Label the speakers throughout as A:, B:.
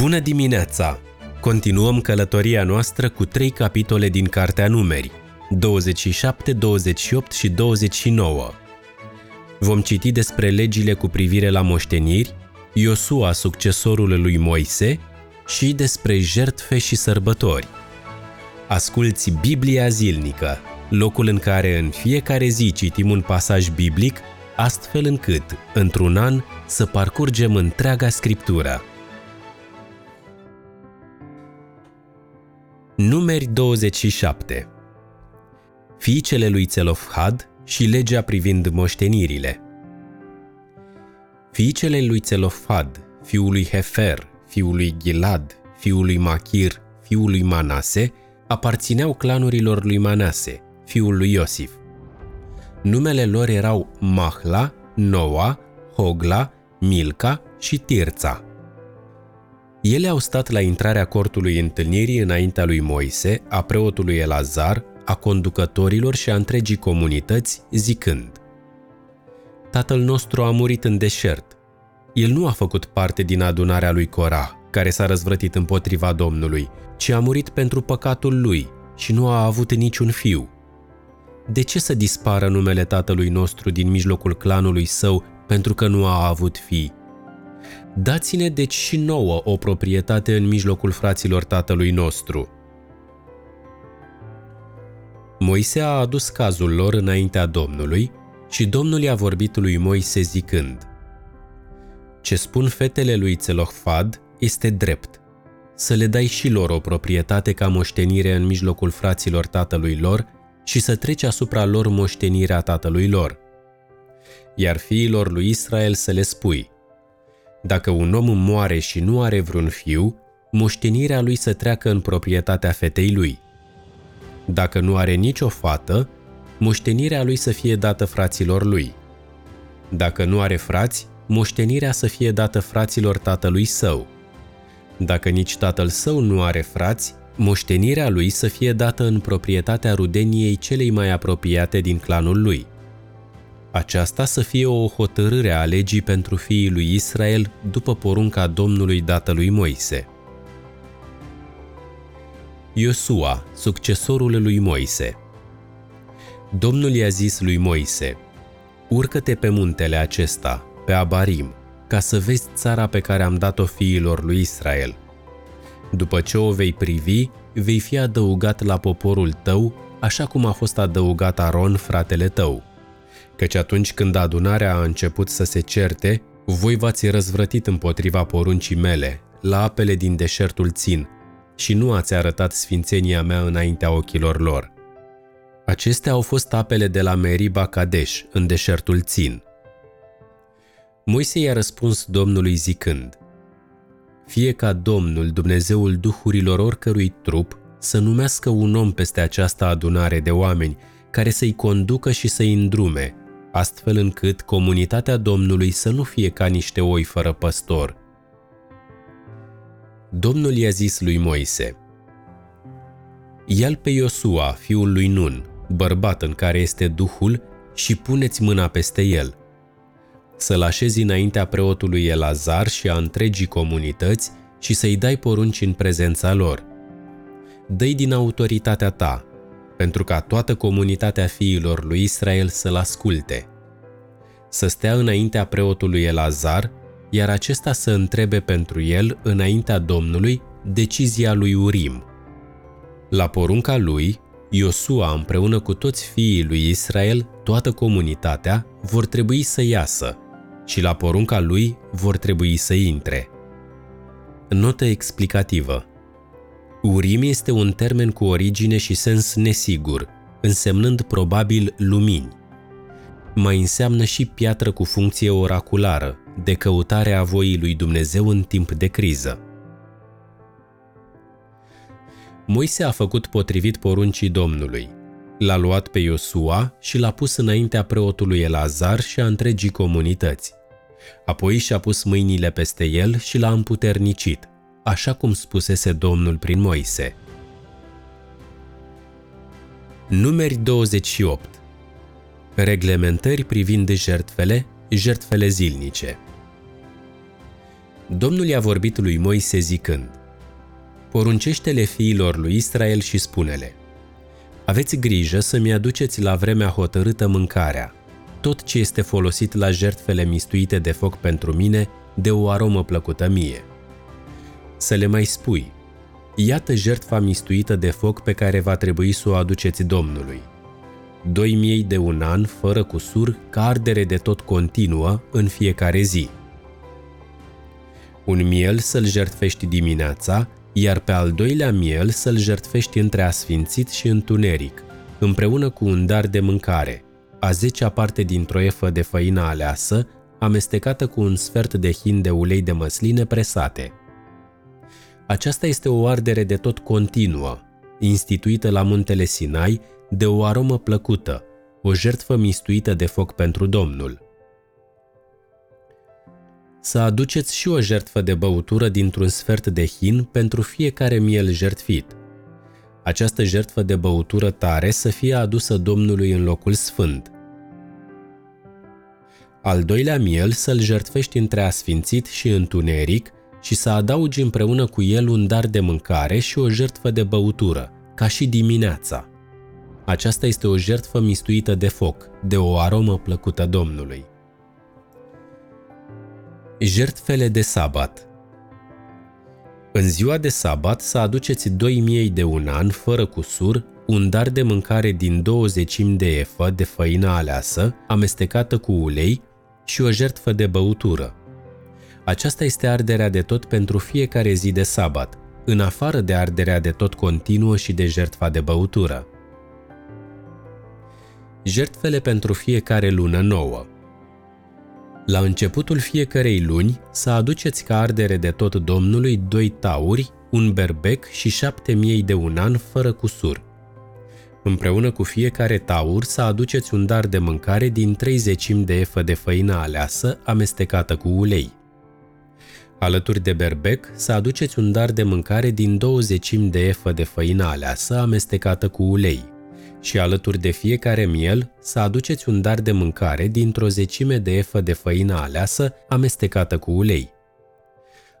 A: Bună dimineața! Continuăm călătoria noastră cu trei capitole din Cartea Numeri, 27, 28 și 29. Vom citi despre legile cu privire la moșteniri, Iosua, succesorul lui Moise, și despre jertfe și sărbători. Asculți Biblia zilnică, locul în care în fiecare zi citim un pasaj biblic, astfel încât, într-un an, să parcurgem întreaga scriptură. Numeri 27 Fiicele lui Țelofhad și legea privind moștenirile Fiicele lui Țelofhad, fiul lui Hefer, fiul lui Gilad, fiul lui Machir, fiul lui Manase, aparțineau clanurilor lui Manase, fiul lui Iosif. Numele lor erau Mahla, Noa, Hogla, Milca și Tirța. Ele au stat la intrarea cortului întâlnirii înaintea lui Moise, a preotului Elazar, a conducătorilor și a întregii comunități, zicând Tatăl nostru a murit în deșert. El nu a făcut parte din adunarea lui Cora, care s-a răzvrătit împotriva Domnului, ci a murit pentru păcatul lui și nu a avut niciun fiu. De ce să dispară numele tatălui nostru din mijlocul clanului său pentru că nu a avut fii? Dați-ne deci și nouă o proprietate în mijlocul fraților tatălui nostru. Moise a adus cazul lor înaintea Domnului și Domnul i-a vorbit lui Moise zicând Ce spun fetele lui Țelohfad este drept, să le dai și lor o proprietate ca moștenire în mijlocul fraților tatălui lor și să treci asupra lor moștenirea tatălui lor. Iar fiilor lui Israel să le spui – dacă un om moare și nu are vreun fiu, moștenirea lui să treacă în proprietatea fetei lui. Dacă nu are nicio fată, moștenirea lui să fie dată fraților lui. Dacă nu are frați, moștenirea să fie dată fraților tatălui său. Dacă nici tatăl său nu are frați, moștenirea lui să fie dată în proprietatea rudeniei celei mai apropiate din clanul lui – aceasta să fie o hotărâre a legii pentru fiii lui Israel după porunca Domnului dată lui Moise. Iosua, succesorul lui Moise Domnul i-a zis lui Moise, Urcă-te pe muntele acesta, pe Abarim, ca să vezi țara pe care am dat-o fiilor lui Israel. După ce o vei privi, vei fi adăugat la poporul tău, așa cum a fost adăugat Aron, fratele tău căci atunci când adunarea a început să se certe, voi v-ați răzvrătit împotriva poruncii mele, la apele din deșertul Țin, și nu ați arătat sfințenia mea înaintea ochilor lor. Acestea au fost apele de la Meriba Kadesh, în deșertul Țin. Moise i-a răspuns Domnului zicând, Fie ca Domnul, Dumnezeul duhurilor oricărui trup, să numească un om peste această adunare de oameni, care să-i conducă și să-i îndrume, astfel încât comunitatea Domnului să nu fie ca niște oi fără păstor. Domnul i-a zis lui Moise, Ia-l pe Iosua, fiul lui Nun, bărbat în care este Duhul, și puneți mâna peste el. Să-l așezi înaintea preotului Elazar și a întregii comunități și să-i dai porunci în prezența lor. Dă-i din autoritatea ta, pentru ca toată comunitatea fiilor lui Israel să-l asculte. Să stea înaintea preotului Elazar, iar acesta să întrebe pentru el, înaintea Domnului, decizia lui Urim. La porunca lui, Iosua împreună cu toți fiii lui Israel, toată comunitatea, vor trebui să iasă și la porunca lui vor trebui să intre. Notă explicativă Urim este un termen cu origine și sens nesigur, însemnând probabil lumini. Mai înseamnă și piatră cu funcție oraculară, de căutare a voii lui Dumnezeu în timp de criză. Moise a făcut potrivit poruncii Domnului. L-a luat pe Iosua și l-a pus înaintea preotului Elazar și a întregii comunități. Apoi și-a pus mâinile peste el și l-a împuternicit – așa cum spusese Domnul prin Moise. Numeri 28 Reglementări privind jertfele, jertfele zilnice Domnul i-a vorbit lui Moise zicând, Poruncește-le fiilor lui Israel și spune-le, Aveți grijă să-mi aduceți la vremea hotărâtă mâncarea, tot ce este folosit la jertfele mistuite de foc pentru mine, de o aromă plăcută mie. Să le mai spui, iată jertfa mistuită de foc pe care va trebui să o aduceți Domnului. Doi miei de un an, fără cusur, ca ardere de tot continuă în fiecare zi. Un miel să-l jertfești dimineața, iar pe al doilea miel să-l jertfești între asfințit și întuneric, împreună cu un dar de mâncare, a zecea parte dintr-o efă de făină aleasă, amestecată cu un sfert de hin de ulei de măsline presate. Aceasta este o ardere de tot continuă, instituită la muntele Sinai de o aromă plăcută, o jertfă mistuită de foc pentru Domnul. Să aduceți și o jertfă de băutură dintr-un sfert de hin pentru fiecare miel jertfit. Această jertfă de băutură tare să fie adusă Domnului în locul sfânt. Al doilea miel să-l jertfești între asfințit și întuneric și să adaugi împreună cu el un dar de mâncare și o jertfă de băutură, ca și dimineața. Aceasta este o jertfă mistuită de foc, de o aromă plăcută Domnului. Jertfele de sabat În ziua de sabat să aduceți doi miei de un an, fără cusur, un dar de mâncare din douăzecimi de efă de făină aleasă, amestecată cu ulei, și o jertfă de băutură. Aceasta este arderea de tot pentru fiecare zi de sabat, în afară de arderea de tot continuă și de jertfa de băutură. Jertfele pentru fiecare lună nouă La începutul fiecarei luni să aduceți ca ardere de tot Domnului doi tauri, un berbec și șapte miei de un an fără cusur – Împreună cu fiecare taur să aduceți un dar de mâncare din treizecimi de efă de făină aleasă amestecată cu ulei. Alături de berbec să aduceți un dar de mâncare din douăzecimi de efă de făină aleasă amestecată cu ulei. Și alături de fiecare miel să aduceți un dar de mâncare dintr-o zecime de efă de făină aleasă amestecată cu ulei.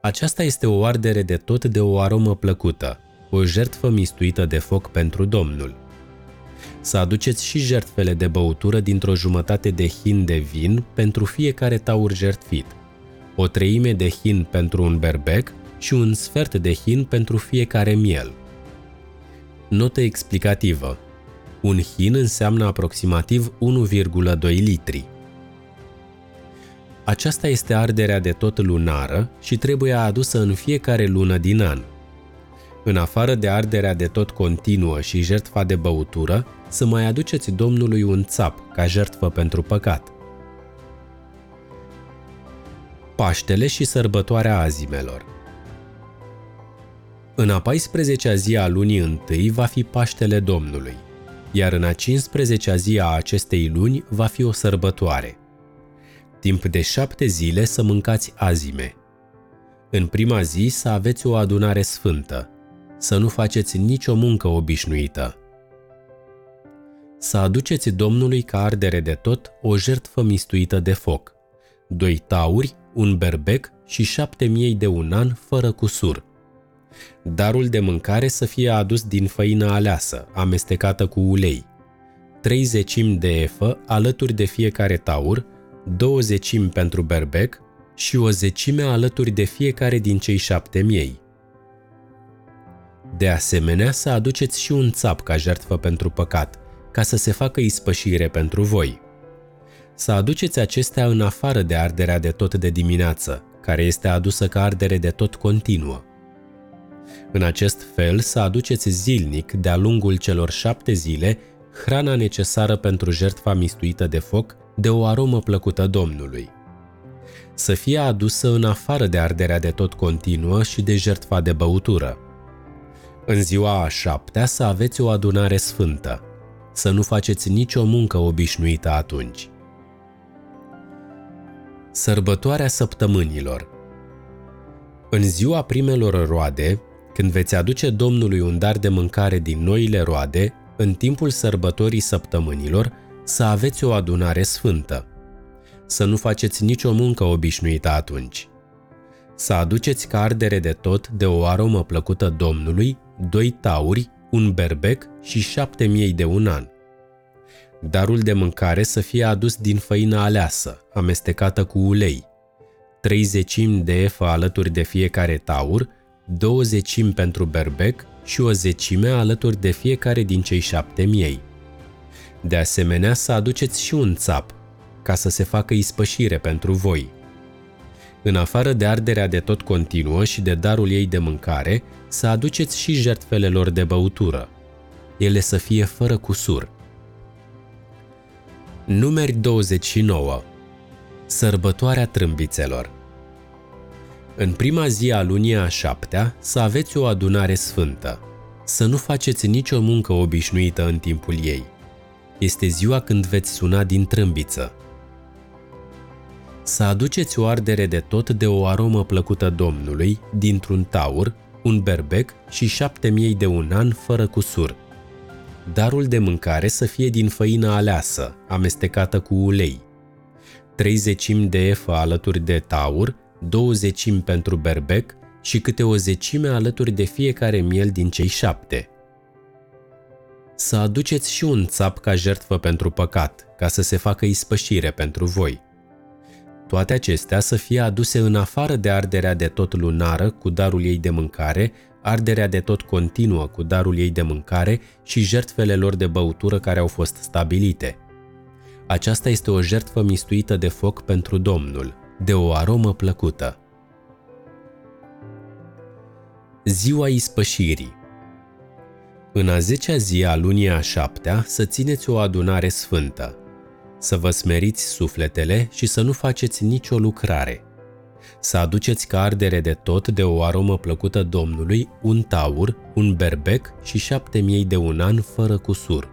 A: Aceasta este o ardere de tot de o aromă plăcută, o jertfă mistuită de foc pentru Domnul să aduceți și jertfele de băutură dintr-o jumătate de hin de vin pentru fiecare taur jertfit, o treime de hin pentru un berbec și un sfert de hin pentru fiecare miel. Notă explicativă. Un hin înseamnă aproximativ 1,2 litri. Aceasta este arderea de tot lunară și trebuie adusă în fiecare lună din an – în afară de arderea de tot continuă și jertfa de băutură, să mai aduceți Domnului un țap ca jertfă pentru păcat. Paștele și sărbătoarea azimelor În a 14-a zi a lunii întâi va fi Paștele Domnului, iar în a 15-a zi a acestei luni va fi o sărbătoare. Timp de șapte zile să mâncați azime. În prima zi să aveți o adunare sfântă, să nu faceți nicio muncă obișnuită. Să aduceți Domnului ca ardere de tot o jertfă mistuită de foc, doi tauri, un berbec și șapte miei de un an fără cusur. Darul de mâncare să fie adus din făină aleasă, amestecată cu ulei, trei zecimi de efă alături de fiecare taur, două zecimi pentru berbec și o zecime alături de fiecare din cei șapte miei. De asemenea, să aduceți și un țap ca jertfă pentru păcat, ca să se facă ispășire pentru voi. Să aduceți acestea în afară de arderea de tot de dimineață, care este adusă ca ardere de tot continuă. În acest fel să aduceți zilnic, de-a lungul celor șapte zile, hrana necesară pentru jertfa mistuită de foc, de o aromă plăcută Domnului. Să fie adusă în afară de arderea de tot continuă și de jertfa de băutură în ziua a șaptea să aveți o adunare sfântă, să nu faceți nicio muncă obișnuită atunci. Sărbătoarea săptămânilor În ziua primelor roade, când veți aduce Domnului un dar de mâncare din noile roade, în timpul sărbătorii săptămânilor, să aveți o adunare sfântă. Să nu faceți nicio muncă obișnuită atunci. Să aduceți ca ardere de tot de o aromă plăcută Domnului, doi tauri, un berbec și șapte miei de un an. Darul de mâncare să fie adus din făină aleasă, amestecată cu ulei, trei zecimi de efă alături de fiecare taur, două zecimi pentru berbec și o zecime alături de fiecare din cei șapte miei. De asemenea, să aduceți și un țap, ca să se facă ispășire pentru voi. În afară de arderea de tot continuă și de darul ei de mâncare, să aduceți și jertfele lor de băutură. Ele să fie fără cusur. Numeri 29 Sărbătoarea trâmbițelor În prima zi a lunii a șaptea să aveți o adunare sfântă. Să nu faceți nicio muncă obișnuită în timpul ei. Este ziua când veți suna din trâmbiță. Să aduceți o ardere de tot de o aromă plăcută Domnului, dintr-un taur, un berbec și șapte miei de un an fără cusur. Darul de mâncare să fie din făină aleasă, amestecată cu ulei. Trei zecimi de efă alături de taur, două zecimi pentru berbec și câte o zecime alături de fiecare miel din cei șapte. Să aduceți și un țap ca jertfă pentru păcat, ca să se facă ispășire pentru voi. Toate acestea să fie aduse în afară de arderea de tot lunară cu darul ei de mâncare, arderea de tot continuă cu darul ei de mâncare și jertfele lor de băutură care au fost stabilite. Aceasta este o jertfă mistuită de foc pentru Domnul, de o aromă plăcută. Ziua ispășirii În a zecea zi a lunii a șaptea să țineți o adunare sfântă, să vă smeriți sufletele și să nu faceți nicio lucrare. Să aduceți ca ardere de tot de o aromă plăcută Domnului un taur, un berbec și șapte miei de un an fără cusur.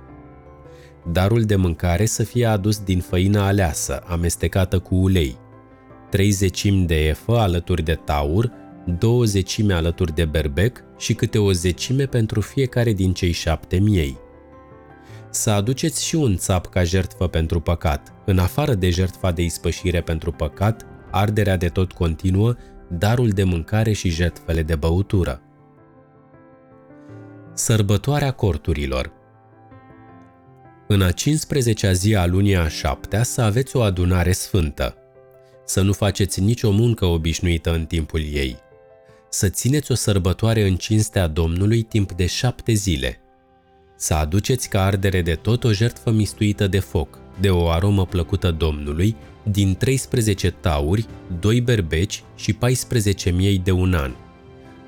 A: Darul de mâncare să fie adus din făină aleasă, amestecată cu ulei, trei zecimi de efă alături de taur, două zecime alături de berbec și câte o zecime pentru fiecare din cei șapte miei să aduceți și un țap ca jertfă pentru păcat, în afară de jertfa de ispășire pentru păcat, arderea de tot continuă, darul de mâncare și jertfele de băutură. Sărbătoarea corturilor În a 15-a zi a lunii a șaptea să aveți o adunare sfântă. Să nu faceți nicio muncă obișnuită în timpul ei. Să țineți o sărbătoare în cinstea Domnului timp de șapte zile – să aduceți ca ardere de tot o jertfă mistuită de foc, de o aromă plăcută Domnului, din 13 tauri, 2 berbeci și 14 miei de un an.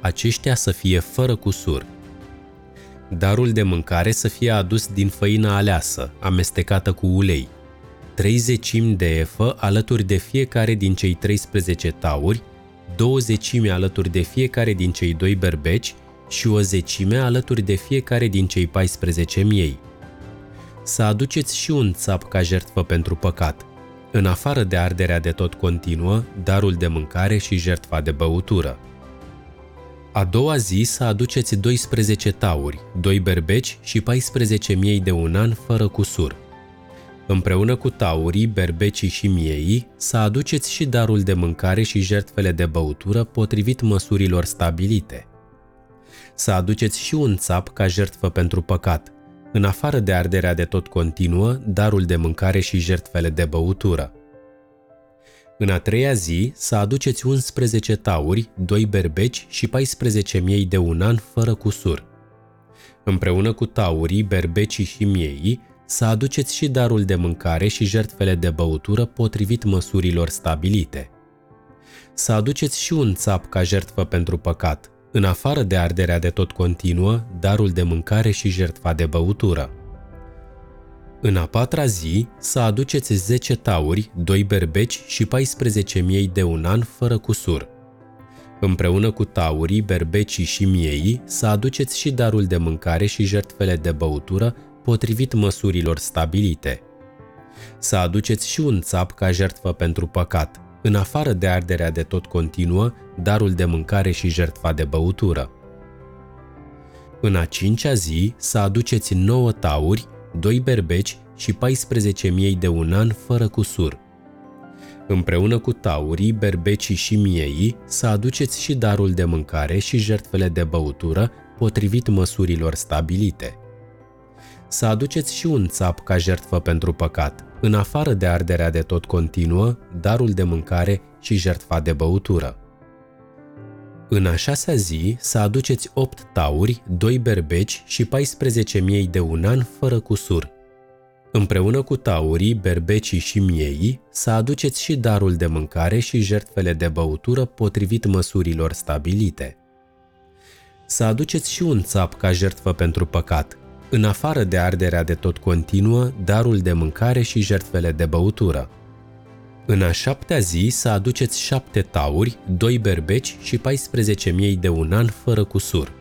A: Aceștia să fie fără cusur. Darul de mâncare să fie adus din făină aleasă, amestecată cu ulei. 30 de efă alături de fiecare din cei 13 tauri, 20 alături de fiecare din cei doi berbeci și o zecime alături de fiecare din cei 14 miei. Să aduceți și un țap ca jertfă pentru păcat, în afară de arderea de tot continuă, darul de mâncare și jertfa de băutură. A doua zi să aduceți 12 tauri, 2 berbeci și 14 miei de un an fără cusur. Împreună cu taurii, berbecii și miei, să aduceți și darul de mâncare și jertfele de băutură potrivit măsurilor stabilite – să aduceți și un țap ca jertfă pentru păcat, în afară de arderea de tot continuă, darul de mâncare și jertfele de băutură. În a treia zi să aduceți 11 tauri, 2 berbeci și 14 miei de un an fără cusur. Împreună cu taurii, berbecii și miei, să aduceți și darul de mâncare și jertfele de băutură potrivit măsurilor stabilite. Să aduceți și un țap ca jertfă pentru păcat, în afară de arderea de tot continuă, darul de mâncare și jertfa de băutură. În a patra zi să aduceți 10 tauri, 2 berbeci și 14 miei de un an fără cusur. Împreună cu taurii, berbecii și miei să aduceți și darul de mâncare și jertfele de băutură potrivit măsurilor stabilite. Să aduceți și un țap ca jertfă pentru păcat, în afară de arderea de tot continuă, darul de mâncare și jertfa de băutură. În a cincea zi să aduceți nouă tauri, doi berbeci și 14 miei de un an fără cusur. Împreună cu taurii, berbecii și miei, să aduceți și darul de mâncare și jertfele de băutură potrivit măsurilor stabilite. Să aduceți și un țap ca jertfă pentru păcat, în afară de arderea de tot continuă, darul de mâncare și jertfa de băutură. În a șasea zi să aduceți opt tauri, doi berbeci și 14.000 de un an fără cusur. Împreună cu taurii, berbecii și miei, să aduceți și darul de mâncare și jertfele de băutură potrivit măsurilor stabilite. Să aduceți și un țap ca jertfă pentru păcat, în afară de arderea de tot continuă, darul de mâncare și jertfele de băutură. În a șaptea zi să aduceți șapte tauri, doi berbeci și 14.000 de un an fără cusur.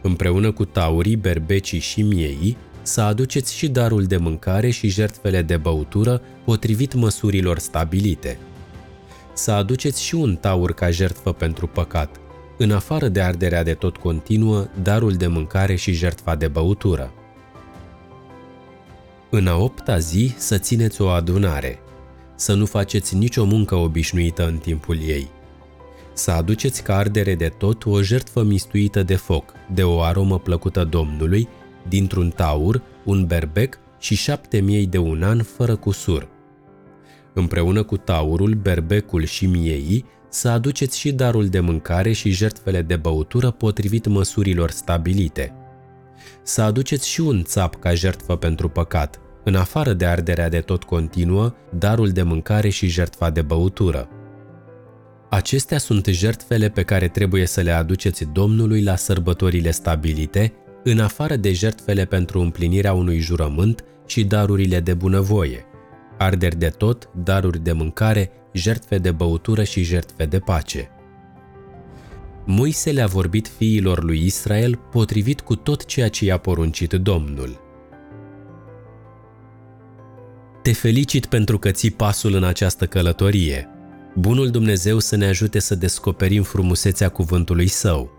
A: Împreună cu taurii, berbecii și miei, să aduceți și darul de mâncare și jertfele de băutură potrivit măsurilor stabilite. Să aduceți și un taur ca jertfă pentru păcat, în afară de arderea de tot continuă, darul de mâncare și jertfa de băutură. În a opta zi să țineți o adunare, să nu faceți nicio muncă obișnuită în timpul ei. Să aduceți ca ardere de tot o jertfă mistuită de foc, de o aromă plăcută Domnului, dintr-un taur, un berbec și șapte miei de un an fără cusur. Împreună cu taurul, berbecul și miei, să aduceți și darul de mâncare și jertfele de băutură potrivit măsurilor stabilite. Să aduceți și un țap ca jertfă pentru păcat, în afară de arderea de tot continuă, darul de mâncare și jertfa de băutură. Acestea sunt jertfele pe care trebuie să le aduceți Domnului la sărbătorile stabilite, în afară de jertfele pentru împlinirea unui jurământ și darurile de bunăvoie, arderi de tot, daruri de mâncare jertfe de băutură și jertfe de pace. Moise le-a vorbit fiilor lui Israel potrivit cu tot ceea ce i-a poruncit Domnul. Te felicit pentru că ții pasul în această călătorie. Bunul Dumnezeu să ne ajute să descoperim frumusețea cuvântului său.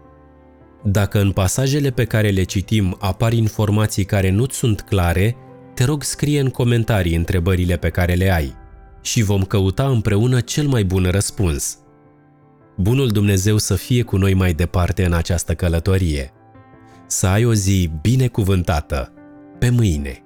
A: Dacă în pasajele pe care le citim apar informații care nu sunt clare, te rog scrie în comentarii întrebările pe care le ai și vom căuta împreună cel mai bun răspuns. Bunul Dumnezeu să fie cu noi mai departe în această călătorie. Să ai o zi binecuvântată. Pe mâine!